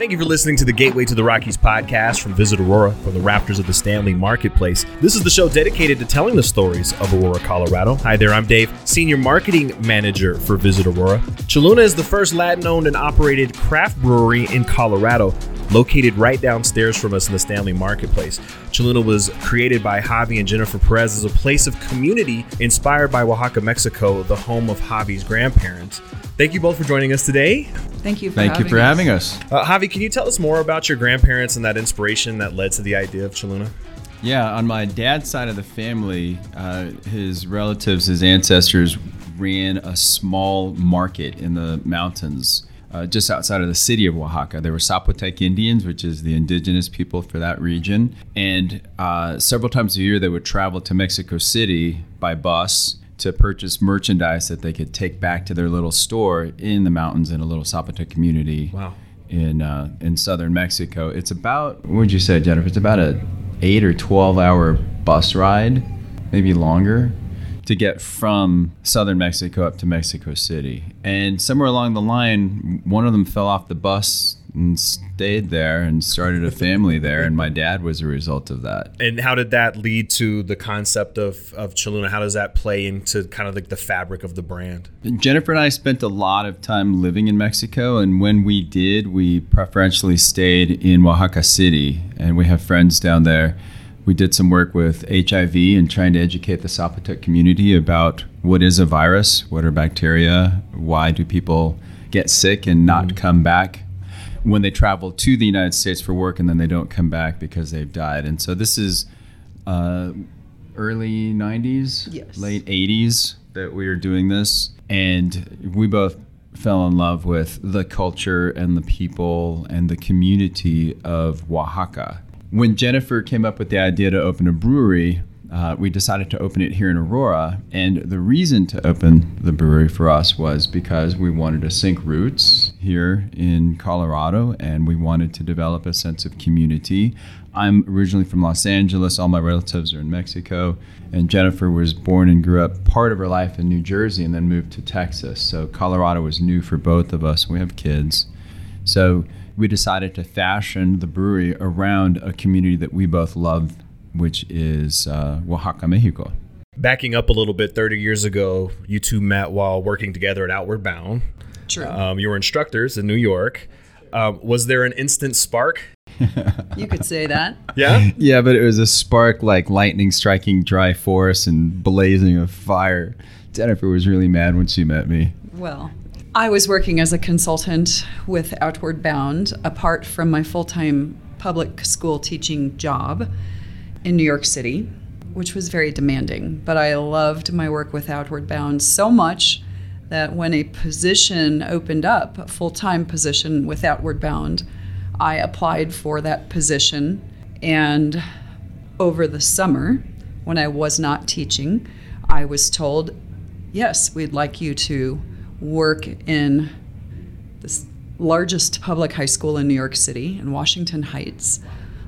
Thank you for listening to the Gateway to the Rockies podcast from Visit Aurora from the Raptors of the Stanley Marketplace. This is the show dedicated to telling the stories of Aurora, Colorado. Hi there, I'm Dave, Senior Marketing Manager for Visit Aurora. Cheluna is the first Latin owned and operated craft brewery in Colorado located right downstairs from us in the Stanley Marketplace. Cheluna was created by Javi and Jennifer Perez as a place of community inspired by Oaxaca, Mexico, the home of Javi's grandparents. Thank you both for joining us today. Thank you for Thank you having for us. having us. Uh, Javi, can you tell us more about your grandparents and that inspiration that led to the idea of Cheluna? Yeah, on my dad's side of the family, uh, his relatives, his ancestors ran a small market in the mountains uh, just outside of the city of Oaxaca. There were Zapotec Indians, which is the indigenous people for that region. And uh, several times a year, they would travel to Mexico City by bus to purchase merchandise that they could take back to their little store in the mountains in a little Zapotec community Wow. in uh, in southern Mexico. It's about what would you say, Jennifer? It's about a eight or twelve hour bus ride, maybe longer, to get from southern Mexico up to Mexico City. And somewhere along the line, one of them fell off the bus and stayed there and started a family there. And my dad was a result of that. And how did that lead to the concept of, of Cheluna? How does that play into kind of like the fabric of the brand? Jennifer and I spent a lot of time living in Mexico, and when we did, we preferentially stayed in Oaxaca City, and we have friends down there. We did some work with HIV and trying to educate the Zapotec community about what is a virus, what are bacteria, why do people get sick and not come back when they travel to the United States for work and then they don't come back because they've died. And so this is uh, early 90s, Yes. late 80s that we were doing this. And we both fell in love with the culture and the people and the community of Oaxaca. When Jennifer came up with the idea to open a brewery, uh, we decided to open it here in Aurora. And the reason to open the brewery for us was because we wanted to sink roots here in Colorado and we wanted to develop a sense of community. I'm originally from Los Angeles, all my relatives are in Mexico. And Jennifer was born and grew up part of her life in New Jersey and then moved to Texas. So Colorado was new for both of us. We have kids. So we decided to fashion the brewery around a community that we both love, which is uh, Oaxaca, Mexico. Backing up a little bit, 30 years ago, you two met while working together at Outward Bound. True. Um, you were instructors in New York. Um, was there an instant spark? you could say that. Yeah. Yeah, but it was a spark like lightning striking dry forest and blazing of fire. Jennifer was really mad when she met me. Well, I was working as a consultant with Outward Bound, apart from my full time public school teaching job in New York City, which was very demanding. But I loved my work with Outward Bound so much that when a position opened up, a full time position with Outward Bound, I applied for that position. And over the summer, when I was not teaching, I was told, yes, we'd like you to work in the largest public high school in New York City, in Washington Heights,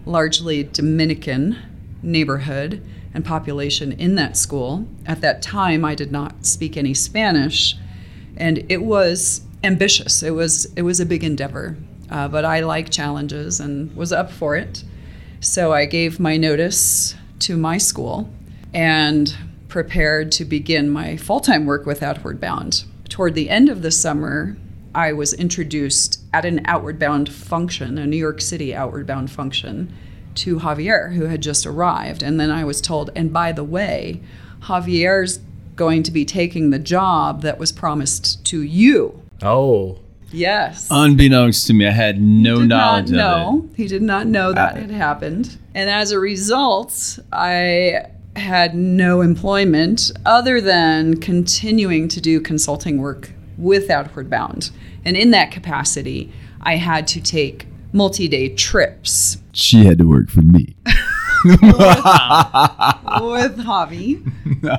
largely Dominican neighborhood and population in that school. At that time, I did not speak any Spanish, and it was ambitious. It was it was a big endeavor, uh, but I like challenges and was up for it. So I gave my notice to my school and prepared to begin my full time work with Outward Bound. Toward the end of the summer, I was introduced at an Outward Bound function, a New York City Outward Bound function, to Javier, who had just arrived. And then I was told, and by the way, Javier's going to be taking the job that was promised to you. Oh. Yes. Unbeknownst to me, I had no did knowledge not of know. He did not know that Uh, had happened. And as a result, I had no employment other than continuing to do consulting work with Outward Bound. And in that capacity, I had to take multi day trips. She had to work for me. with Javi.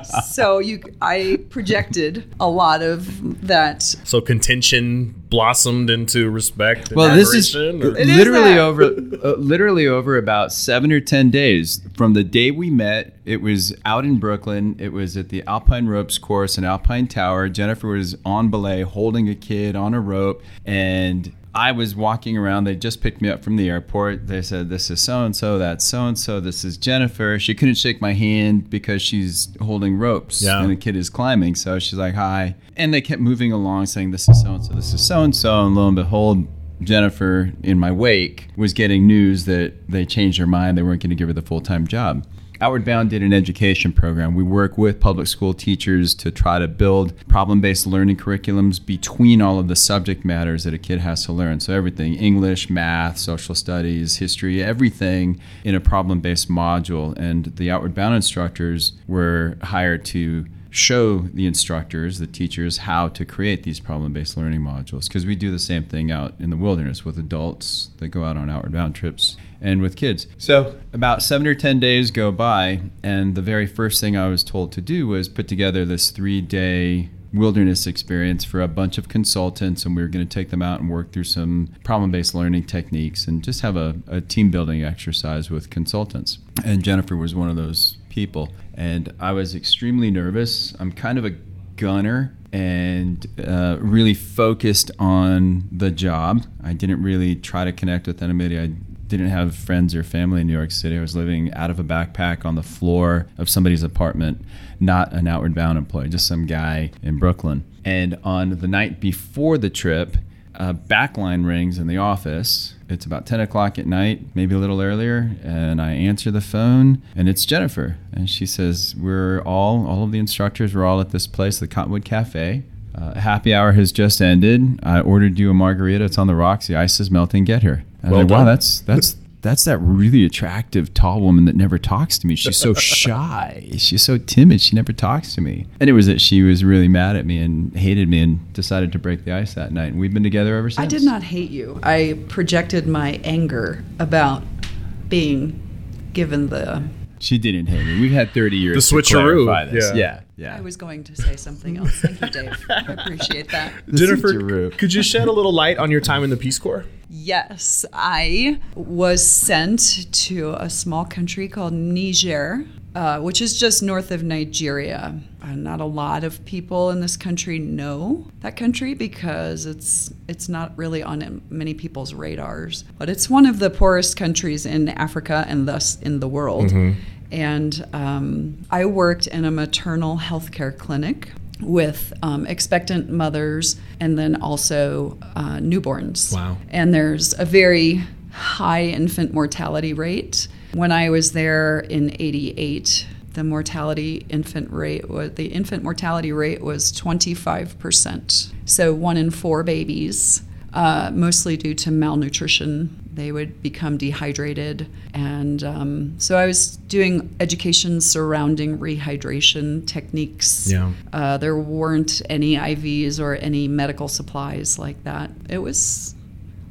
so you, I projected a lot of that So contention blossomed into respect. And Well, this is or- literally that. over uh, literally over about seven or ten days from the day we met. It was out in Brooklyn. It was at the Alpine Ropes course in Alpine Tower. Jennifer was on belay holding a kid on a rope, and I was walking around. They just picked me up from the airport. They said, "This is so and so. That's so and so. This is Jennifer." She couldn't shake my hand because she's holding ropes Yeah. and the kid is climbing. So she's like, "Hi," and they kept moving along, saying, "This is so and so. This is so and so." And lo and behold, Jennifer, in my wake, was getting news that they changed their mind. They weren't going to give her the full time job. Outward Bound did an education program. We work with public school teachers to try to build problem based learning curriculums between all of the subject matters that a kid has to learn. So, everything English, math, social studies, history, everything in a problem based module. And the Outward Bound instructors were hired to show the instructors, the teachers, how to create these problem based learning modules. Because we do the same thing out in the wilderness with adults that go out on outward bound trips and with kids. So, about seven or 10 days go by, and the very first thing I was told to do was put together this three day wilderness experience for a bunch of consultants and we were going to take them out and work through some problem-based learning techniques and just have a, a team building exercise with consultants. And jennifer was one of those people. And i was extremely nervous. I'm kind of a gunner and uh, really focused on the job. I didn't really try to connect with anybody. I didn't have friends or family in New York City. I was living out of a backpack on the floor of somebody's apartment, not an outward bound employee, just some guy in Brooklyn. And on the night before the trip, a backline rings in the office. It's about 10 o'clock at night, maybe a little earlier, and I answer the phone, and it's Jennifer. And she says, We're all, all of the instructors, we're all at this place, the Cottonwood Cafe. Uh, happy hour has just ended. I ordered you a margarita. It's on the rocks. The ice is melting. Get here. And Well I'm like, wow, that's that's that's that really attractive tall woman that never talks to me. She's so shy. She's so timid. She never talks to me. And it was that she was really mad at me and hated me and decided to break the ice that night. And we've been together ever since. I did not hate you. I projected my anger about being given the. She didn't hate me. We've had 30 years The to switcheroo, clarify this. yeah. Yeah, yeah. I was going to say something else. Thank you, Dave. I appreciate that. The Jennifer, could you shed a little light on your time in the Peace Corps? Yes, I was sent to a small country called Niger, uh, which is just north of Nigeria. Uh, not a lot of people in this country know that country because it's it's not really on many people's radars. But it's one of the poorest countries in Africa and thus in the world. And um, I worked in a maternal health care clinic with um, expectant mothers and then also uh, newborns. Wow. And there's a very high infant mortality rate. When I was there in 88, the mortality infant rate was the infant mortality rate was 25%. So one in four babies, uh, mostly due to malnutrition. They would become dehydrated, and um, so I was doing education surrounding rehydration techniques. Yeah. Uh, there weren't any IVs or any medical supplies like that. It was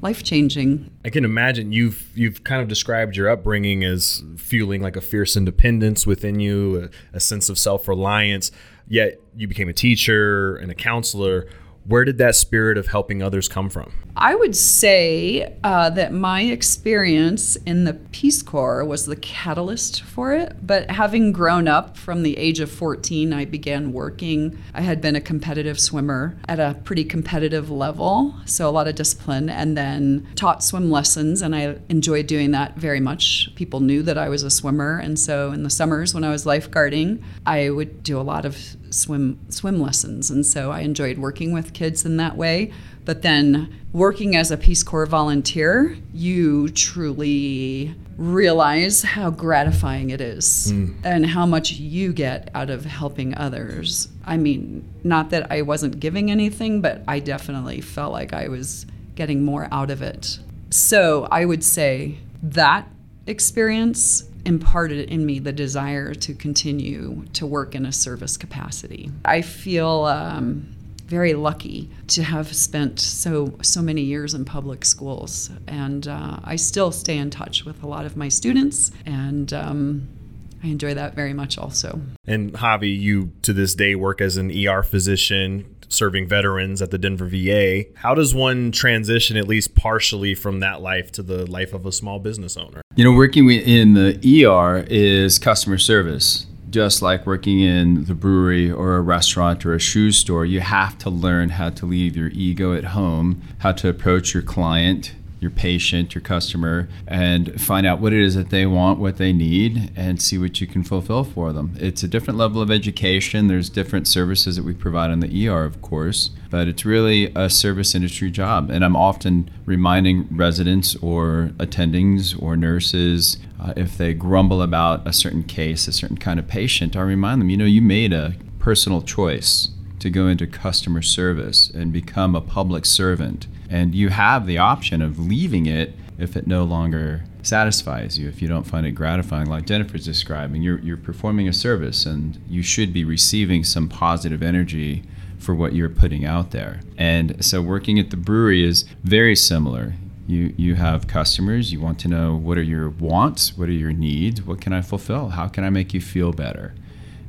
life changing. I can imagine you've you've kind of described your upbringing as fueling like a fierce independence within you, a, a sense of self reliance. Yet you became a teacher and a counselor. Where did that spirit of helping others come from? I would say uh, that my experience in the Peace Corps was the catalyst for it. But having grown up from the age of 14, I began working. I had been a competitive swimmer at a pretty competitive level, so a lot of discipline, and then taught swim lessons, and I enjoyed doing that very much. People knew that I was a swimmer, and so in the summers when I was lifeguarding, I would do a lot of swim swim lessons, and so I enjoyed working with kids in that way. But then working as a Peace Corps volunteer, you truly realize how gratifying it is mm. and how much you get out of helping others. I mean, not that I wasn't giving anything, but I definitely felt like I was getting more out of it. So I would say that experience imparted in me the desire to continue to work in a service capacity. I feel um, very lucky to have spent so so many years in public schools, and uh, I still stay in touch with a lot of my students and. Um, I enjoy that very much also. And Javi, you to this day work as an ER physician serving veterans at the Denver VA. How does one transition, at least partially, from that life to the life of a small business owner? You know, working in the ER is customer service. Just like working in the brewery or a restaurant or a shoe store, you have to learn how to leave your ego at home, how to approach your client, your patient, your customer, and find out what it is that they want, what they need, and see what you can fulfill for them. It's a different level of education. There's different services that we provide in the ER, of course, but it's really a service industry job. And I'm often reminding residents or attendings or nurses uh, if they grumble about a certain case, a certain kind of patient, I remind them, you know, you made a personal choice to go into customer service and become a public servant and you have the option of leaving it if it no longer satisfies you, if you don't find it gratifying, like Jennifer's describing. You're, you're performing a service and you should be receiving some positive energy for what you're putting out there. And so working at the brewery is very similar. You, you have customers, you want to know what are your wants, what are your needs, what can I fulfill, how can I make you feel better?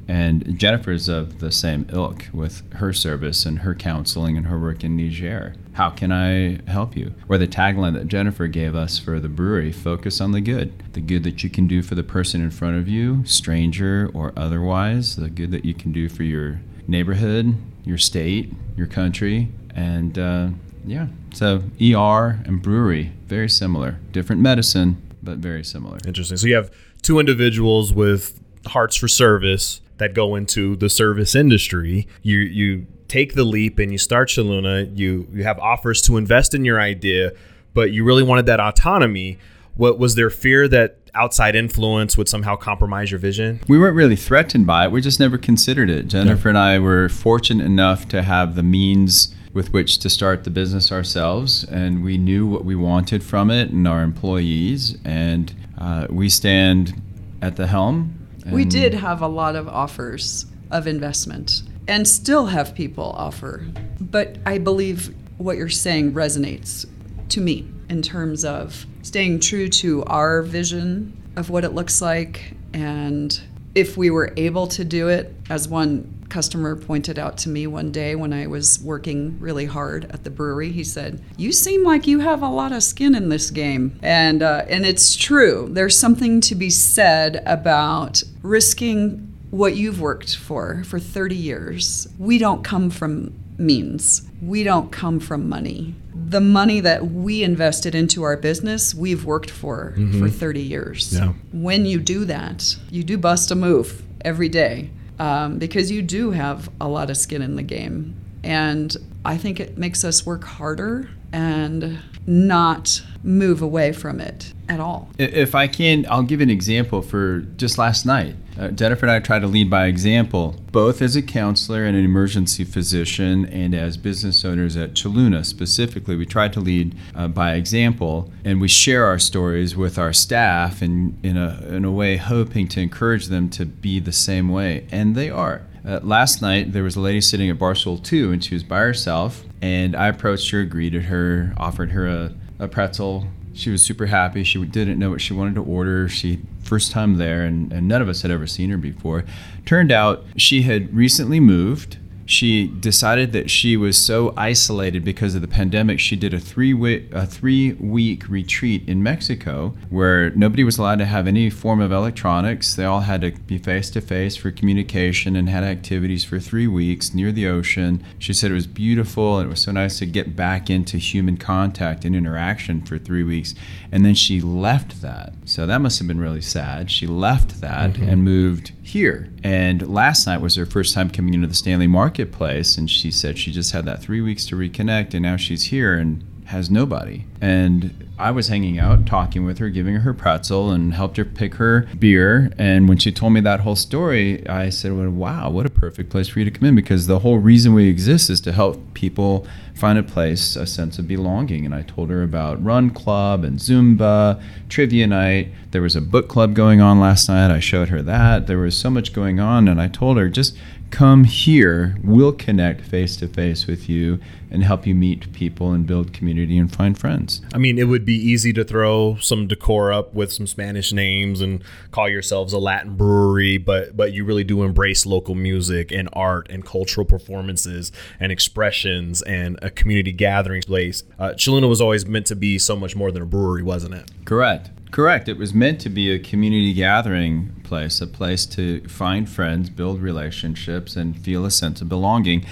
And Jennifer's of the same ilk with her service and her counseling and her work in Niger. How can I help you? Or the tagline that Jennifer gave us for the brewery focus on the good. The good that you can do for the person in front of you, stranger or otherwise, the good that you can do for your neighborhood, your state, your country. And uh, yeah, so ER and brewery, very similar. Different medicine, but very similar. Interesting. So you have two individuals with hearts for service that go into the service industry. You you take the leap and you start Cheluna. You you have offers to invest in your idea, but you really wanted that autonomy. What was there fear that outside influence would somehow compromise your vision? We weren't really threatened by it. We just never considered it. Jennifer yeah. and I were fortunate enough to have the means with which to start the business ourselves, and we knew what we wanted from it and our employees, and uh, we stand at the helm we did have a lot of offers of investment and still have people offer. But I believe what you're saying resonates to me in terms of staying true to our vision of what it looks like. And if we were able to do it, as one customer pointed out to me one day when I was working really hard at the brewery. He said, "You seem like you have a lot of skin in this game," and uh, and it's true. There's something to be said about risking what you've worked for for 30 years. We don't come from means. We don't come from money. The money that we invested into our business, we've worked for mm-hmm. for 30 years. Yeah. When you do that, you do bust a move every day um, because you do have a lot of skin in the game. And I think it makes us work harder and not move away from it at all. If I can, I'll give an example for just last night. Uh, Jennifer and I try to lead by example, both as a counselor and an emergency physician, and as business owners at Cheluna specifically. We try to lead uh, by example, and we share our stories with our staff, and in a in a way, hoping to encourage them to be the same way, and they are. Uh, last night there was a lady sitting at Barstool 2 and she was by herself and I approached her, greeted her, offered her a, a pretzel. She was super happy. She didn't know what she wanted to order. She first time there and, and none of us had ever seen her before. Turned out she had recently moved she decided that she was so isolated because of the pandemic. She did a three week a three week retreat in Mexico where nobody was allowed to have any form of electronics. They all had to be face to face for communication and had activities for three weeks near the ocean. She said it was beautiful and it was so nice to get back into human contact and interaction for three weeks. And then she left that. So that must have been really sad. She left that mm-hmm. and moved here. And last night was her first time coming into the Stanley Marketplace, and she said she just had that three weeks to reconnect, and now she's here and has nobody. And I was hanging out, talking with her, giving her her pretzel, and helped her pick her beer. And when she told me that whole story, I said, well, "Wow, what a perfect place for you to come in!" Because the whole reason we exist is to help people find a place, a sense of belonging. And I told her about Run Club and Zumba, Trivia Night. There was a book club going on last night. I showed her that. There was so much going on. And I told her, just come here, we'll connect face to face with you and help you meet people and build community and find friends. I mean, it would be easy to throw some decor up with some Spanish names and call yourselves a Latin brewery, but but you really do embrace local music and art and cultural performances and expressions and a community gathering place. Uh, Cheluna was always meant to be so much more than a brewery, wasn't it? Correct. Correct. It was meant to be a community gathering place, a place to find friends, build relationships, and feel a sense of belonging.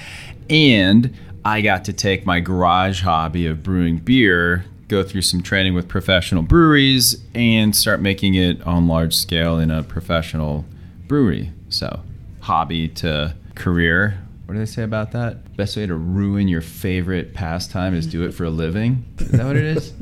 And I got to take my garage hobby of brewing beer, go through some training with professional breweries, and start making it on large scale in a professional brewery. So, hobby to career what do they say about that? Best way to ruin your favorite pastime is do it for a living. Is that what it is?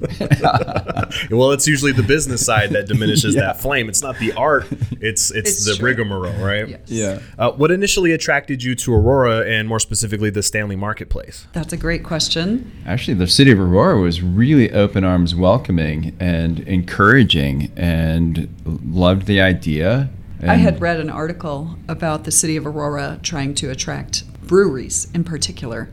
well, it's usually the business side that diminishes yeah. that flame. It's not the art. It's it's, it's the true. rigmarole, right? Yes. Yeah. Uh, what initially attracted you to Aurora, and more specifically, the Stanley Marketplace? That's a great question. Actually, the city of Aurora was really open arms, welcoming, and encouraging, and loved the idea. I had read an article about the city of Aurora trying to attract breweries in particular,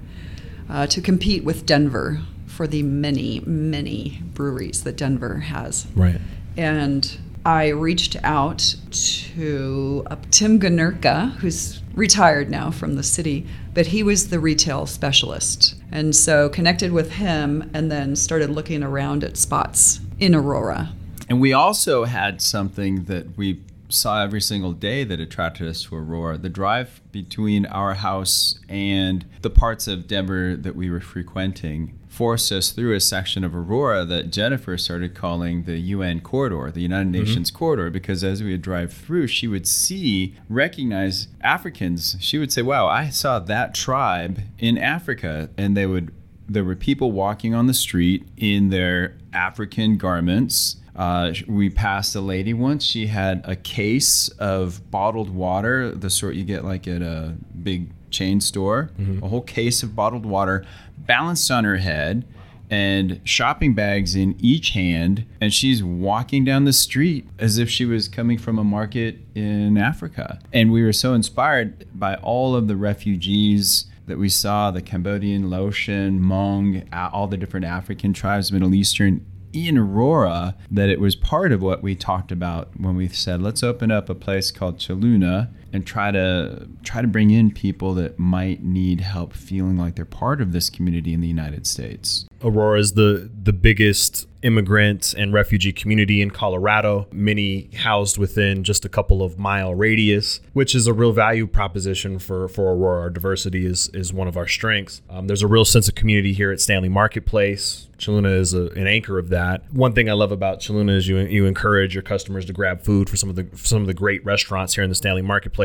uh, to compete with Denver for the many, many breweries that Denver has. Right. And I reached out to uh, Tim Ganurka, who's retired now from the city, but he was the retail specialist. And so connected with him and then started looking around at spots in Aurora. And we also had something that we saw every single day that attracted us to Aurora. The drive between our house and the parts of Denver that we were frequenting forced us through a section of Aurora that Jennifer started calling the UN corridor, the United mm-hmm. Nations corridor, because as we would drive through, she would see, recognize Africans. She would say, Wow, I saw that tribe in Africa. And they would there were people walking on the street in their African garments uh, we passed a lady once. She had a case of bottled water, the sort you get like at a big chain store, mm-hmm. a whole case of bottled water balanced on her head and shopping bags in each hand. And she's walking down the street as if she was coming from a market in Africa. And we were so inspired by all of the refugees that we saw the Cambodian, Laotian, Hmong, all the different African tribes, Middle Eastern in Aurora that it was part of what we talked about when we said let's open up a place called Cheluna and try to try to bring in people that might need help feeling like they're part of this community in the United States. Aurora is the the biggest immigrant and refugee community in Colorado, many housed within just a couple of mile radius, which is a real value proposition for, for Aurora. Our diversity is, is one of our strengths. Um, there's a real sense of community here at Stanley Marketplace. Cheluna is a, an anchor of that. One thing I love about Cheluna is you you encourage your customers to grab food for some of the some of the great restaurants here in the Stanley Marketplace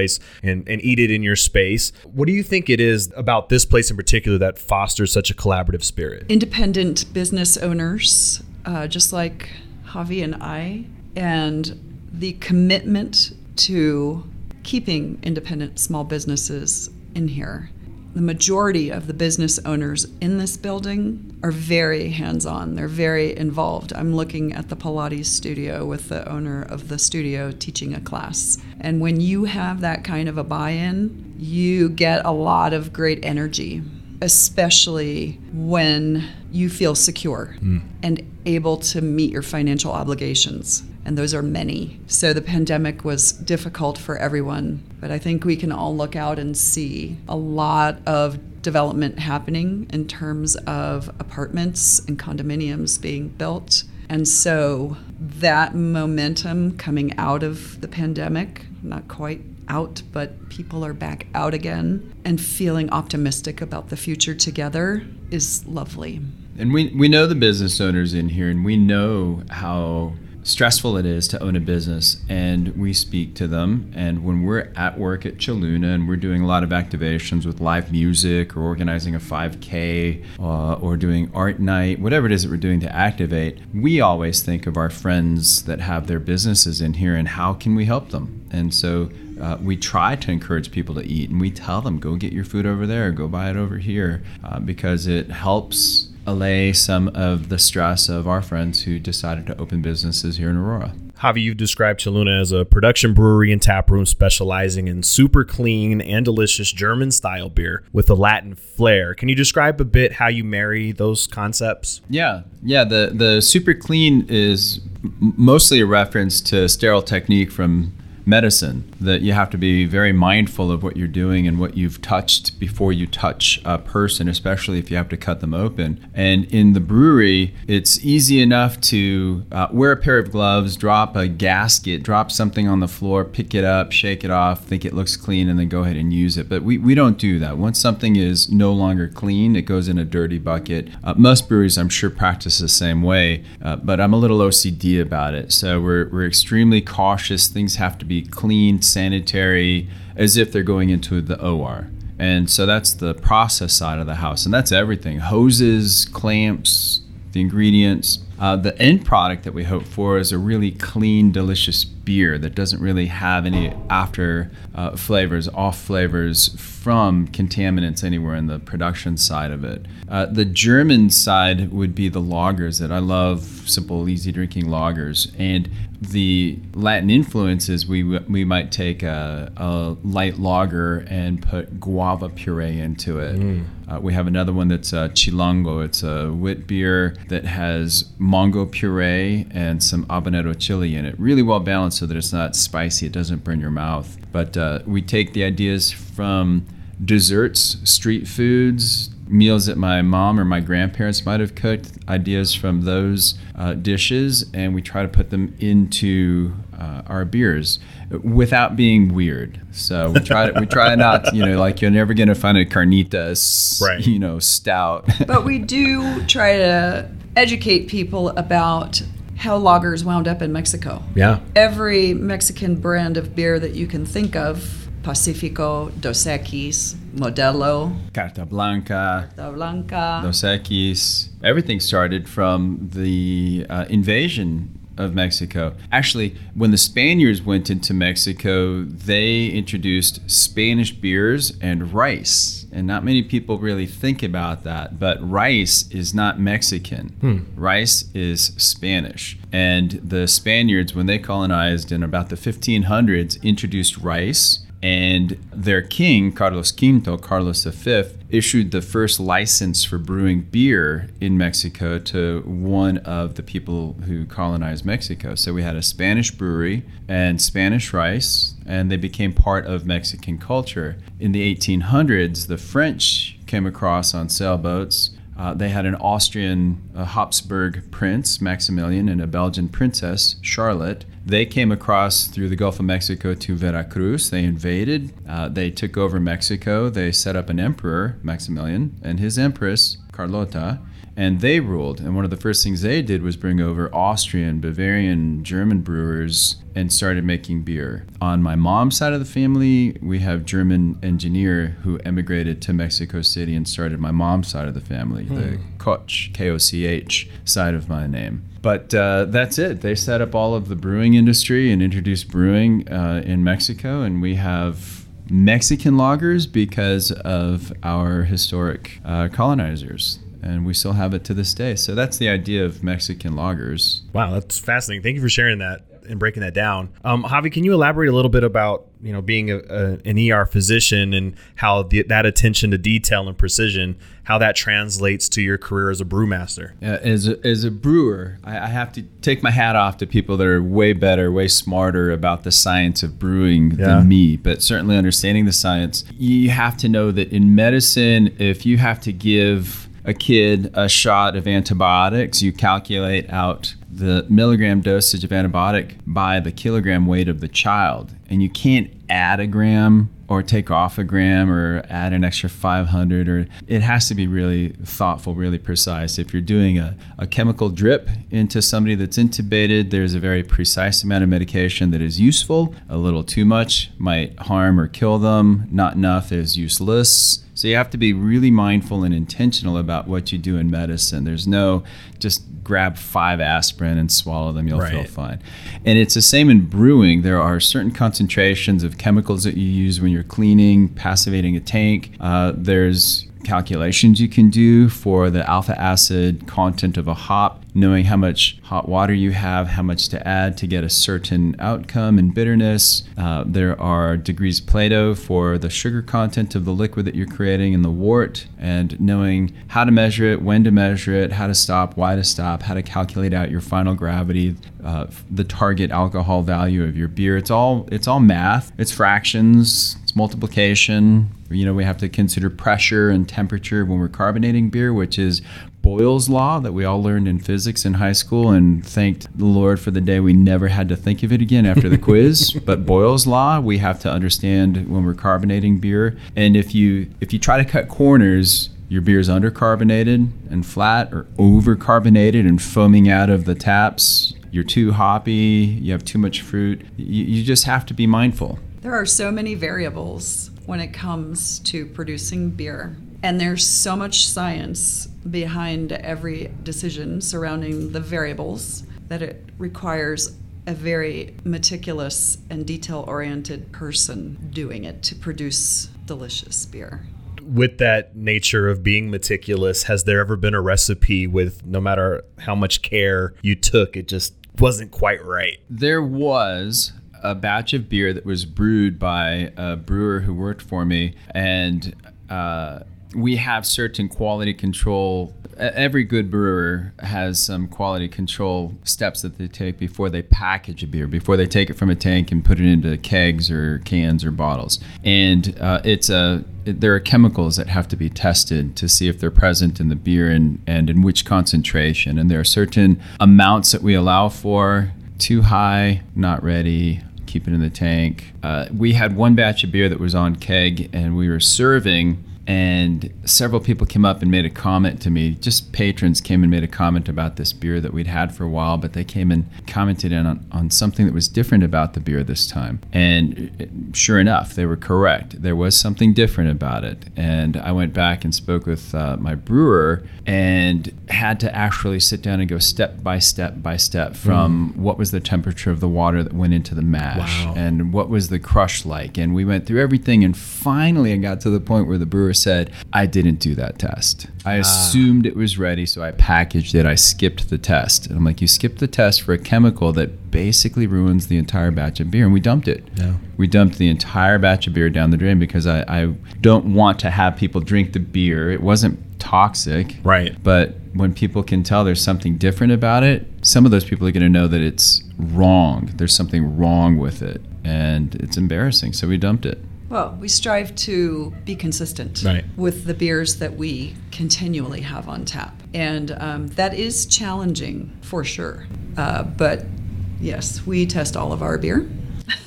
and, and eat it in your space. What do you think it is about this place in particular that fosters such a collaborative spirit? Independent business owners uh, just like Javi and I, and the commitment to keeping independent small businesses in here. The majority of the business owners in this building are very hands on. They're very involved. I'm looking at the Pilates studio with the owner of the studio teaching a class. And when you have that kind of a buy in, you get a lot of great energy especially when you feel secure mm. and able to meet your financial obligations. And those are many. So the pandemic was difficult for everyone, but I think we can all look out and see a lot of development happening in terms of apartments and condominiums being built. And so that momentum coming out of the pandemic, not quite out, but people are back out again and feeling optimistic about the future together is lovely. And we, we know the business owners in here, and we know how stressful it is to own a business and we speak to them. And when we're at work at Cheluna and we're doing a lot of activations with live music or organizing a 5k uh, or doing art night whatever it is that we're doing to activate we always think of our friends that have their businesses in here and how can we help them? And so uh, we try to encourage people to eat and we tell them go get your food over there go buy it over here uh, because it helps allay some of the stress of our friends who decided to open businesses here in aurora Javi, you've described Cheluna as a production brewery and tap room specializing in super clean and delicious German style beer with a Latin flair. Can you describe a bit how you marry those concepts? Yeah, yeah. The the super clean is mostly a reference to sterile technique from medicine that you have to be very mindful of what you're doing and what you've touched before you touch a person, especially if you have to cut them open. And in the brewery, it's easy enough to uh, wear a pair of gloves, drop a gasket, drop something on the floor, pick it up, shake it off, think it looks clean, and then go ahead and use it. But we, we don't do that. Once something is no longer clean, it goes in a dirty bucket. Uh, most breweries, I'm sure, practice the same way, uh, but I'm a little OCD about it. So we're, we're extremely cautious. Things have to be be clean, sanitary, as if they're going into the OR. And so that's the process side of the house. And that's everything hoses, clamps, the ingredients. Uh, the end product that we hope for is a really clean, delicious beer that doesn't really have any after uh, flavors, off flavors from contaminants anywhere in the production side of it. Uh, the German side would be the lagers that I love, simple, easy drinking lagers. And the Latin influences, we, we might take a, a light lager and put guava puree into it. Mm. Uh, we have another one that's a Chilango. It's a wit beer that has mango puree and some habanero chili in it. Really well balanced so that it's not spicy, it doesn't burn your mouth. But uh, we take the ideas from desserts, street foods, meals that my mom or my grandparents might have cooked, ideas from those uh, dishes, and we try to put them into uh, our beers without being weird. So we try to, we try not, you know, like you're never going to find a carnitas, right. you know, stout. but we do try to educate people about how lagers wound up in Mexico. Yeah. Every Mexican brand of beer that you can think of Pacifico, Dos Equis, Modelo, Carta Blanca, Carta Blanca, Dos Equis. Everything started from the uh, invasion of Mexico. Actually, when the Spaniards went into Mexico, they introduced Spanish beers and rice. And not many people really think about that, but rice is not Mexican. Hmm. Rice is Spanish. And the Spaniards, when they colonized in about the 1500s, introduced rice and their king, Carlos V, Carlos V, issued the first license for brewing beer in Mexico to one of the people who colonized Mexico. So we had a Spanish brewery and Spanish rice, and they became part of Mexican culture. In the 1800s, the French came across on sailboats uh, they had an Austrian uh, Habsburg prince, Maximilian, and a Belgian princess, Charlotte. They came across through the Gulf of Mexico to Veracruz. They invaded. Uh, they took over Mexico. They set up an emperor, Maximilian, and his empress, Carlota and they ruled. And one of the first things they did was bring over Austrian, Bavarian, German brewers and started making beer. On my mom's side of the family, we have German engineer who emigrated to Mexico City and started my mom's side of the family, hmm. the Koch, K O C H side of my name. But uh, that's it. They set up all of the brewing industry and introduced brewing uh, in Mexico, and we have Mexican lagers because of our historic uh, colonizers and we still have it to this day. So that's the idea of Mexican lagers. Wow, that's fascinating. Thank you for sharing that and breaking that down. Um, Javi, can you elaborate a little bit about you know being a, a, an ER physician and how the, that attention to detail and precision, how that translates to your career as a brewmaster? Uh, as a, as a brewer, I, I, have to take my hat off to people that are way better, way smarter about the science of brewing yeah. than me. But certainly understanding the science, you have to know that in medicine, if you have to give a kid a shot of antibiotics, you calculate out the milligram dosage of antibiotic by the kilogram weight of the child. And you can't add a gram or take off a gram or add an extra 500 or it has to be really thoughtful really precise. If you're doing a, a chemical drip into somebody that's intubated there's a very precise amount of medication that is useful. A little too much might harm or kill them. Not enough is useless so you have to be really mindful and intentional about what you do in medicine. There's no just grab five aspirin and swallow them, you'll right. feel fine. And it's the same in brewing. There are certain concentrations of chemicals that you use when you're cleaning, passivating a tank. Uh, there's calculations you can do for the alpha acid content of a hop, knowing how much hot water you have, how much to add to get a certain outcome in bitterness. Uh, there are degrees Plato for the sugar content of the liquid that you're creating in the wort, and knowing how to measure it, when to measure it, how to stop, why to stop, how to calculate out your final gravity, uh, the target alcohol value of your beer. It's all it's all math. It's fractions. It's multiplication. You know, we have to consider pressure and temperature when we're carbonating beer, which is Boyle's law that we all learned in physics in high school and thanked the Lord for the day we never had to think of it again after the quiz. but Boyle's law, we have to understand when we're carbonating beer. And if you if you try to cut corners, your beer is undercarbonated and flat or overcarbonated and foaming out of the taps. You're too hoppy, you have too much fruit. You, you just have to be mindful. There are so many variables when it comes to producing beer. And there's so much science behind every decision surrounding the variables that it requires a very meticulous and detail oriented person doing it to produce delicious beer. With that nature of being meticulous, has there ever been a recipe with no matter how much care you took, it just wasn't quite right? There was a batch of beer that was brewed by a brewer who worked for me, and uh, we have certain quality control. Every good brewer has some quality control steps that they take before they package a beer, before they take it from a tank and put it into kegs or cans or bottles. And uh, it's a there are chemicals that have to be tested to see if they're present in the beer and, and in which concentration. And there are certain amounts that we allow for. Too high, not ready keep it in the tank. Uh, we had one batch of beer that was on keg, and we were serving and several people came up and made a comment to me. Just patrons came and made a comment about this beer that we'd had for a while, but they came and commented on, on something that was different about the beer this time. And sure enough, they were correct. There was something different about it. And I went back and spoke with uh, my brewer and had to actually sit down and go step by step by step from mm. what was the temperature of the water that went into the mash wow. and what was the crush like. And we went through everything. And finally, I got to the point where the brewer said, I didn't do that test. I ah. assumed it was ready, so I packaged it. I skipped the test. And I'm like, you skipped the test for a chemical that basically ruins the entire batch of beer. And we dumped it. Yeah. We dumped the entire batch of beer down the drain because I, I don't want to have people drink the beer. It wasn't toxic. Right. But when people can tell there's something different about it, some of those people are going to know that it's wrong. There's something wrong with it. And it's embarrassing. So we dumped it. Well, we strive to be consistent right. with the beers that we continually have on tap. And um, that is challenging for sure. Uh, but yes, we test all of our beer.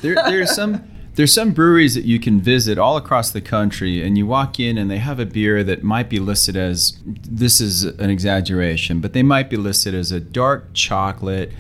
there, there's some. There's some breweries that you can visit all across the country, and you walk in and they have a beer that might be listed as this is an exaggeration, but they might be listed as a dark chocolate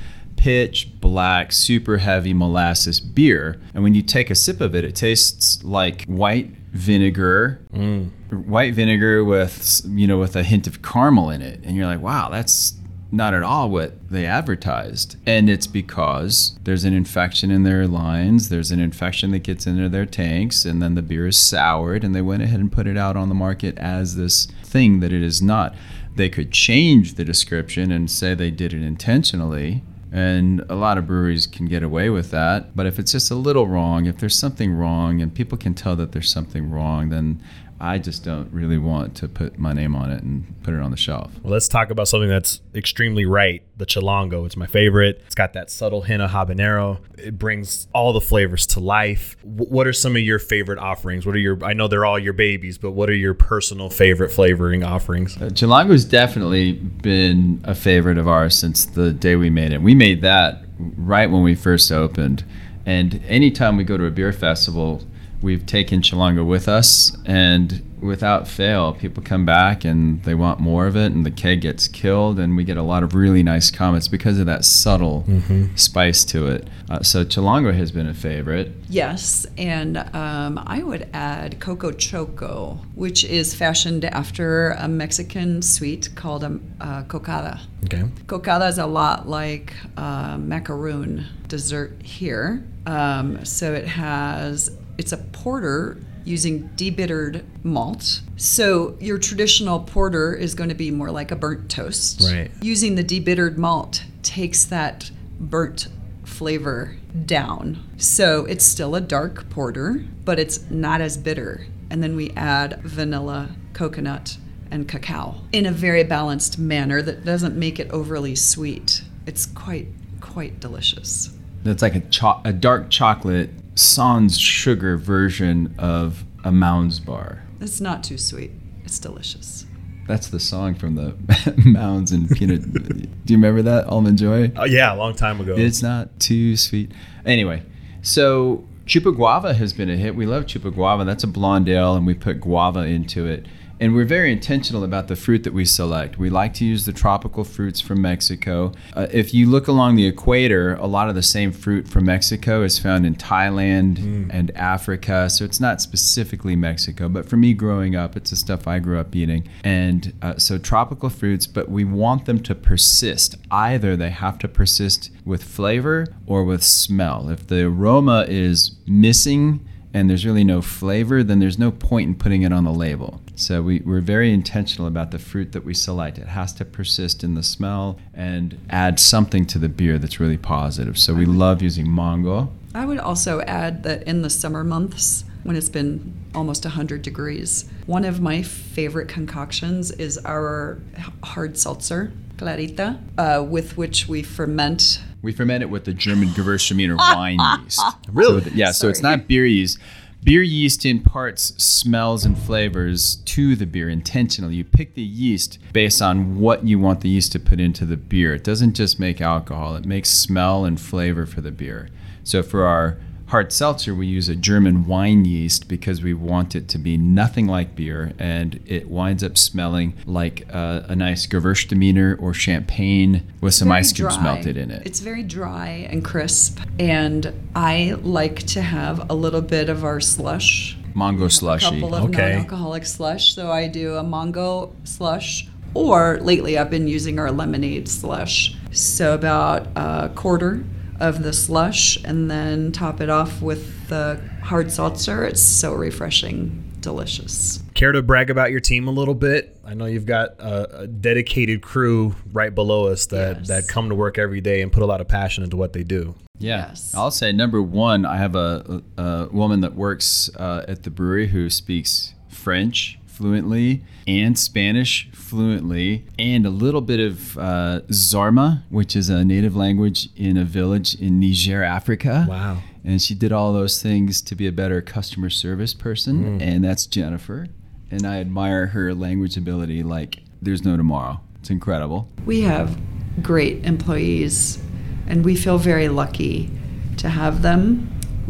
pitch black, super heavy molasses beer. And when you take a sip of it, it tastes like white vinegar, mm. white vinegar with you know with a hint of caramel in it, and you're like, wow, that's not at all what they advertised. And it's because there's an infection in their lines, there's an infection that gets into their tanks, and then the beer is soured, and they went ahead and put it out on the market as this thing that it is not. They could change the description and say they did it intentionally, and a lot of breweries can get away with that. But if it's just a little wrong, if there's something wrong and people can tell that there's something wrong, then I just don't really want to put my name on it and put it on the shelf. Well, let's talk about something that's extremely right. The Chilango. It's my favorite. It's got that subtle hint of habanero. It brings all the flavors to life. W- what are some of your favorite offerings? What are your? I know they're all your babies, but what are your personal favorite flavoring offerings? Uh, Chilango's definitely been a favorite of ours since the day we made it. We made that right when we first opened, and anytime we go to a beer festival we've taken Chilango with us, and without fail, people come back and they want more of it, and the keg gets killed, and we get a lot of really nice comments because of that subtle mm-hmm. spice to it. Uh, so Chilango has been a favorite. Yes, and um, I would add Coco Choco, which is fashioned after a Mexican sweet called a uh, cocada. Okay. Cocada is a lot like uh, macaroon dessert here. Um, so it has it's a porter using debittered malt. So your traditional porter is going to be more like a burnt toast. Right. Using the debittered malt takes that burnt flavor down. So it's still a dark porter, but it's not as bitter. And then we add vanilla, coconut, and cacao in a very balanced manner that doesn't make it overly sweet. It's quite quite delicious. That's like a cho- a dark chocolate sans sugar version of a Mounds bar. It's not too sweet. It's delicious. That's the song from the Mounds and Peanut. Do you remember that Almond Joy? Oh yeah, a long time ago. It's not too sweet. Anyway, so Chupa Guava has been a hit. We love Chupa Guava. That's a blonde ale, and we put guava into it. And we're very intentional about the fruit that we select. We like to use the tropical fruits from Mexico. Uh, if you look along the equator, a lot of the same fruit from Mexico is found in Thailand and Africa. So it's not specifically Mexico, but for me growing up, it's the stuff I grew up eating. And uh, so tropical fruits, but we want them to persist. Either they have to persist with flavor or with smell. If the aroma is missing, and there's really no flavor, then there's no point in putting it on the label. So we, we're very intentional about the fruit that we select. It has to persist in the smell and add something to the beer that's really positive. So we love using mango. I would also add that in the summer months, when it's been almost 100 degrees, one of my favorite concoctions is our hard seltzer, Clarita, uh, with which we ferment. We ferment it with the German Gewürztraminer wine yeast. Really? So yeah, so it's not beer yeast. Beer yeast imparts smells and flavors to the beer intentionally. You pick the yeast based on what you want the yeast to put into the beer. It doesn't just make alcohol, it makes smell and flavor for the beer. So for our hard seltzer, we use a German wine yeast because we want it to be nothing like beer and it winds up smelling like uh, a nice Gewürztraminer or champagne with some very ice cubes dry. melted in it. It's very dry and crisp, and I like to have a little bit of our slush. Mango a slushy. couple of Okay. non-alcoholic slush. So I do a mango slush, or lately I've been using our lemonade slush. So about a quarter of the slush, and then top it off with the hard seltzer. It's so refreshing, delicious. Care to brag about your team a little bit? I know you've got a, a dedicated crew right below us that, Yes. that come to work every day and put a lot of passion into what they do. Yeah, Yes. I'll say number one. I have a, a, a woman that works uh, at the brewery who speaks French fluently and Spanish fluently, and a little bit of uh, Zarma, which is a native language in a village in Niger, Africa. Wow. And she did all those things to be a better customer service person, and that's Jennifer. And I admire her language ability like there's no tomorrow. It's incredible. We have great employees, and we feel very lucky to have them.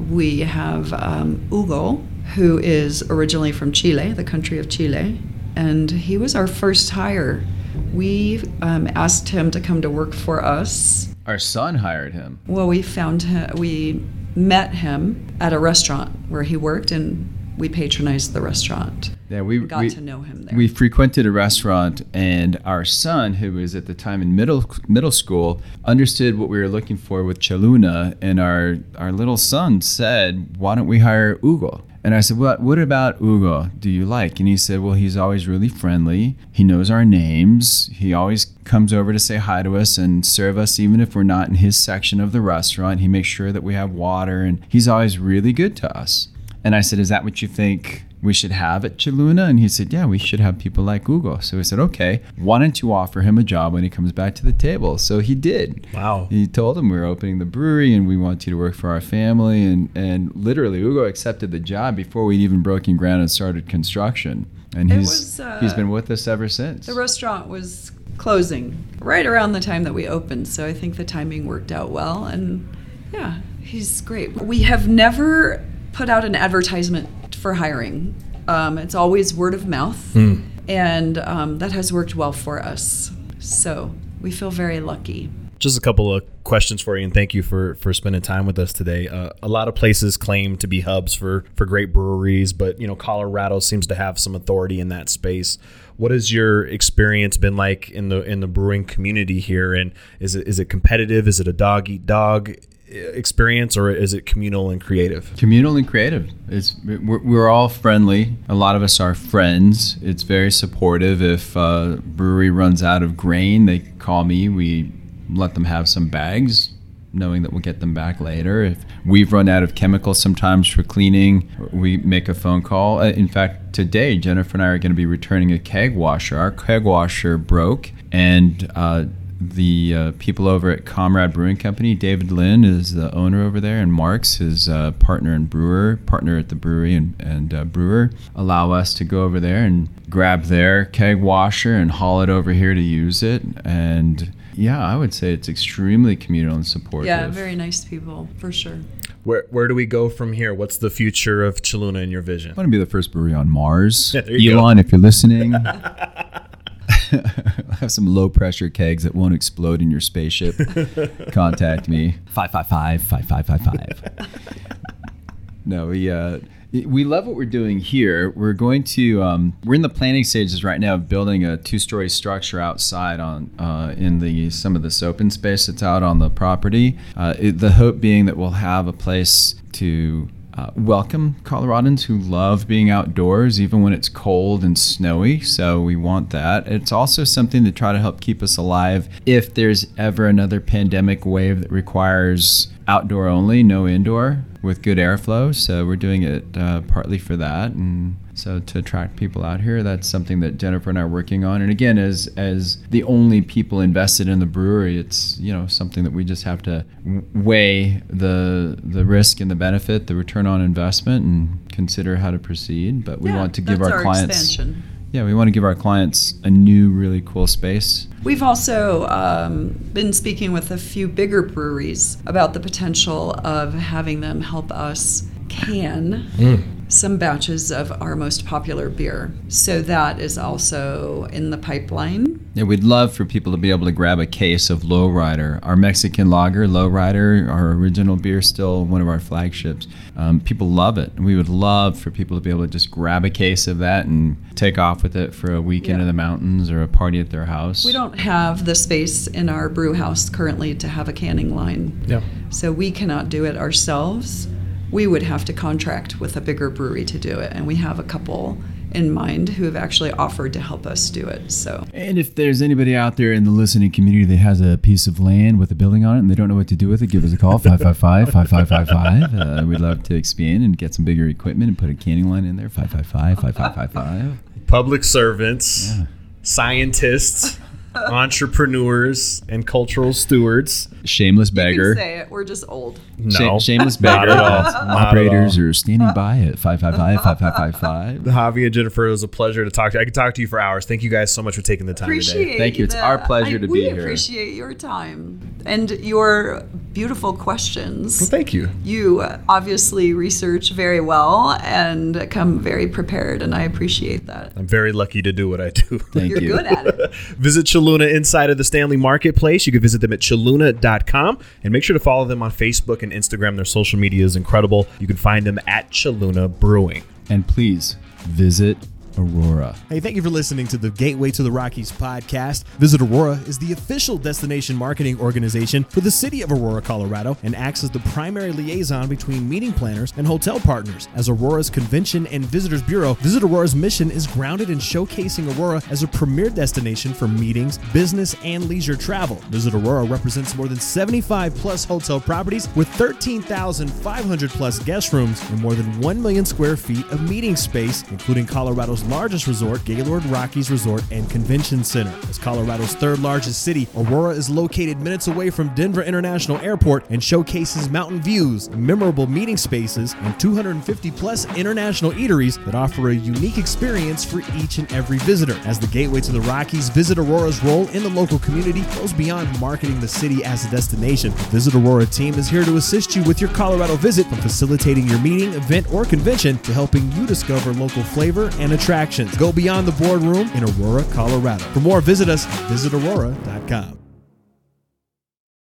We have um, Hugo, who is originally from Chile, the country of Chile, and he was our first hire. We um, asked him to come to work for us. Our son hired him. Well, we found him, we met him at a restaurant where he worked, and we patronized the restaurant. Yeah, we Got we- to know him there. We frequented a restaurant, and our son, who was at the time in middle middle school, understood what we were looking for with Cheluna, and our our little son said, "Why don't we hire Hugo?" And I said, "What? What about Hugo? Do you like?" And he said, "Well, he's always really friendly. He knows our names. He always comes over to say hi to us and serve us, even if we're not in his section of the restaurant. He makes sure that we have water, and he's always really good to us." And I said, Is that what you think we should have at Cheluna? And he said, Yeah, we should have people like Hugo. So we said, Okay, why don't you offer him a job when he comes back to the table? So he did. Wow. He told him we were opening the brewery and we want you to work for our family. And, and literally, Hugo accepted the job before we'd even broken ground and started construction. And It he's, was, uh, he's been with us ever since. The restaurant was closing right around the time that we opened, so I think the timing worked out well. And yeah, he's great. We have never put out an advertisement for hiring. Um, it's always word of mouth, and um, that has worked well for us. So we feel very lucky. Just a couple of questions for you, and thank you for for spending time with us today. Uh, a lot of places claim to be hubs for for great breweries, but you know Colorado seems to have some authority in that space. What has your experience been like in the in the brewing community here? And is it is it competitive? Is it a dog eat dog experience, or is it communal and creative? Communal and creative. It's we're, we're all friendly. A lot of us are friends. It's very supportive. If a brewery runs out of grain, they call me. We let them have some bags knowing that we'll get them back later. If we've run out of chemicals sometimes for cleaning, we make a phone call. Uh, in fact, today, Jennifer and I are going to be returning a keg washer. Our keg washer broke, and uh, the uh, people over at Comrade Brewing Company, David Lynn is the owner over there, and Mark's his uh, partner and brewer, partner at the brewery and, and uh, brewer, allow us to go over there and grab their keg washer and haul it over here to use it. And yeah, I would say it's extremely communal and supportive. Yeah, very nice people for sure. Where, where do we go from here? What's the future of Cheluna in your vision? I want to be the first brewery on Mars. Yeah, there you Elon, if you're listening, have some low pressure kegs that won't explode in your spaceship. Contact me. 555 5555. No, we uh, we love what we're doing here. We're going to um, we're in the planning stages right now of building a two story structure outside on uh, in the some of this open space that's out on the property. Uh, it, the hope being that we'll have a place to uh, welcome Coloradans who love being outdoors, even when it's cold and snowy. So we want that. It's also something to try to help keep us alive if there's ever another pandemic wave that requires outdoor only, no indoor, with good airflow. So we're doing it uh, partly for that, and so to attract people out here, that's something that Jennifer and I are working on. And again, as as the only people invested in the brewery, it's you know something that we just have to weigh the the risk and the benefit, the return on investment, and consider how to proceed. But we Yeah, want to give our, our clients. expansion. Yeah, we want to give our clients a new, really cool space. We've also um, been speaking with a few bigger breweries about the potential of having them help us can some batches of our most popular beer. So that is also in the pipeline. Yeah, we'd love for people to be able to grab a case of Lowrider, our Mexican lager, Lowrider, our original beer, still one of our flagships. Um, people love it. We would love for people to be able to just grab a case of that and take off with it for a weekend Yeah. in the mountains or a party at their house. We don't have the space in our brew house currently to have a canning line. Yeah. So we cannot do it ourselves. We would have to contract with a bigger brewery to do it. And we have a couple in mind who have actually offered to help us do it. So And if there's anybody out there in the listening community that has a piece of land with a building on it and they don't know what to do with it, give us a call 555 5555. Uh, We'd love to expand and get some bigger equipment and put a canning line in there 555 5555. Public servants, Yeah. scientists, entrepreneurs, and cultural stewards. Shameless you beggar. can say it. We're just old. No, Shame- shameless not beggar. at all. Not at Operators all. are standing by at 555 5555. Javi and Jennifer, it was a pleasure to talk to you. I could talk to you for hours. Thank you guys so much for taking the time today. Appreciate Thank you. It's the- our pleasure I- to be here. we appreciate your time and your beautiful questions. Well, thank you. You obviously research very well and come very prepared, and I appreciate that. I'm very lucky to do what I do. Thank You're you. good at it. visit Cheluna inside of the Stanley Marketplace. You can visit them at cheluna.com and make sure to follow them on Facebook and Instagram. Their social media is incredible. You can find them at Cheluna Brewing. And please visit Aurora. Hey, thank you for listening to the Gateway to the Rockies podcast. Visit Aurora is the official destination marketing organization for the city of Aurora, Colorado, and acts as the primary liaison between meeting planners and hotel partners. As Aurora's Convention and Visitors Bureau, Visit Aurora's mission is grounded in showcasing Aurora as a premier destination for meetings, business, and leisure travel. Visit Aurora represents more than 75 plus hotel properties with 13,500 plus guest rooms and more than 1 million square feet of meeting space, including Colorado's largest resort, Gaylord Rockies Resort and Convention Center. As Colorado's third largest city, Aurora is located minutes away from Denver International Airport and showcases mountain views, memorable meeting spaces, and 250 plus international eateries that offer a unique experience for each and every visitor. As the gateway to the Rockies, Visit Aurora's role in the local community goes beyond marketing the city as a destination. The Visit Aurora team is here to assist you with your Colorado visit from facilitating your meeting, event, or convention to helping you discover local flavor and attractions. Go beyond the boardroom in Aurora, Colorado. For more, visit us at visitaurora.com.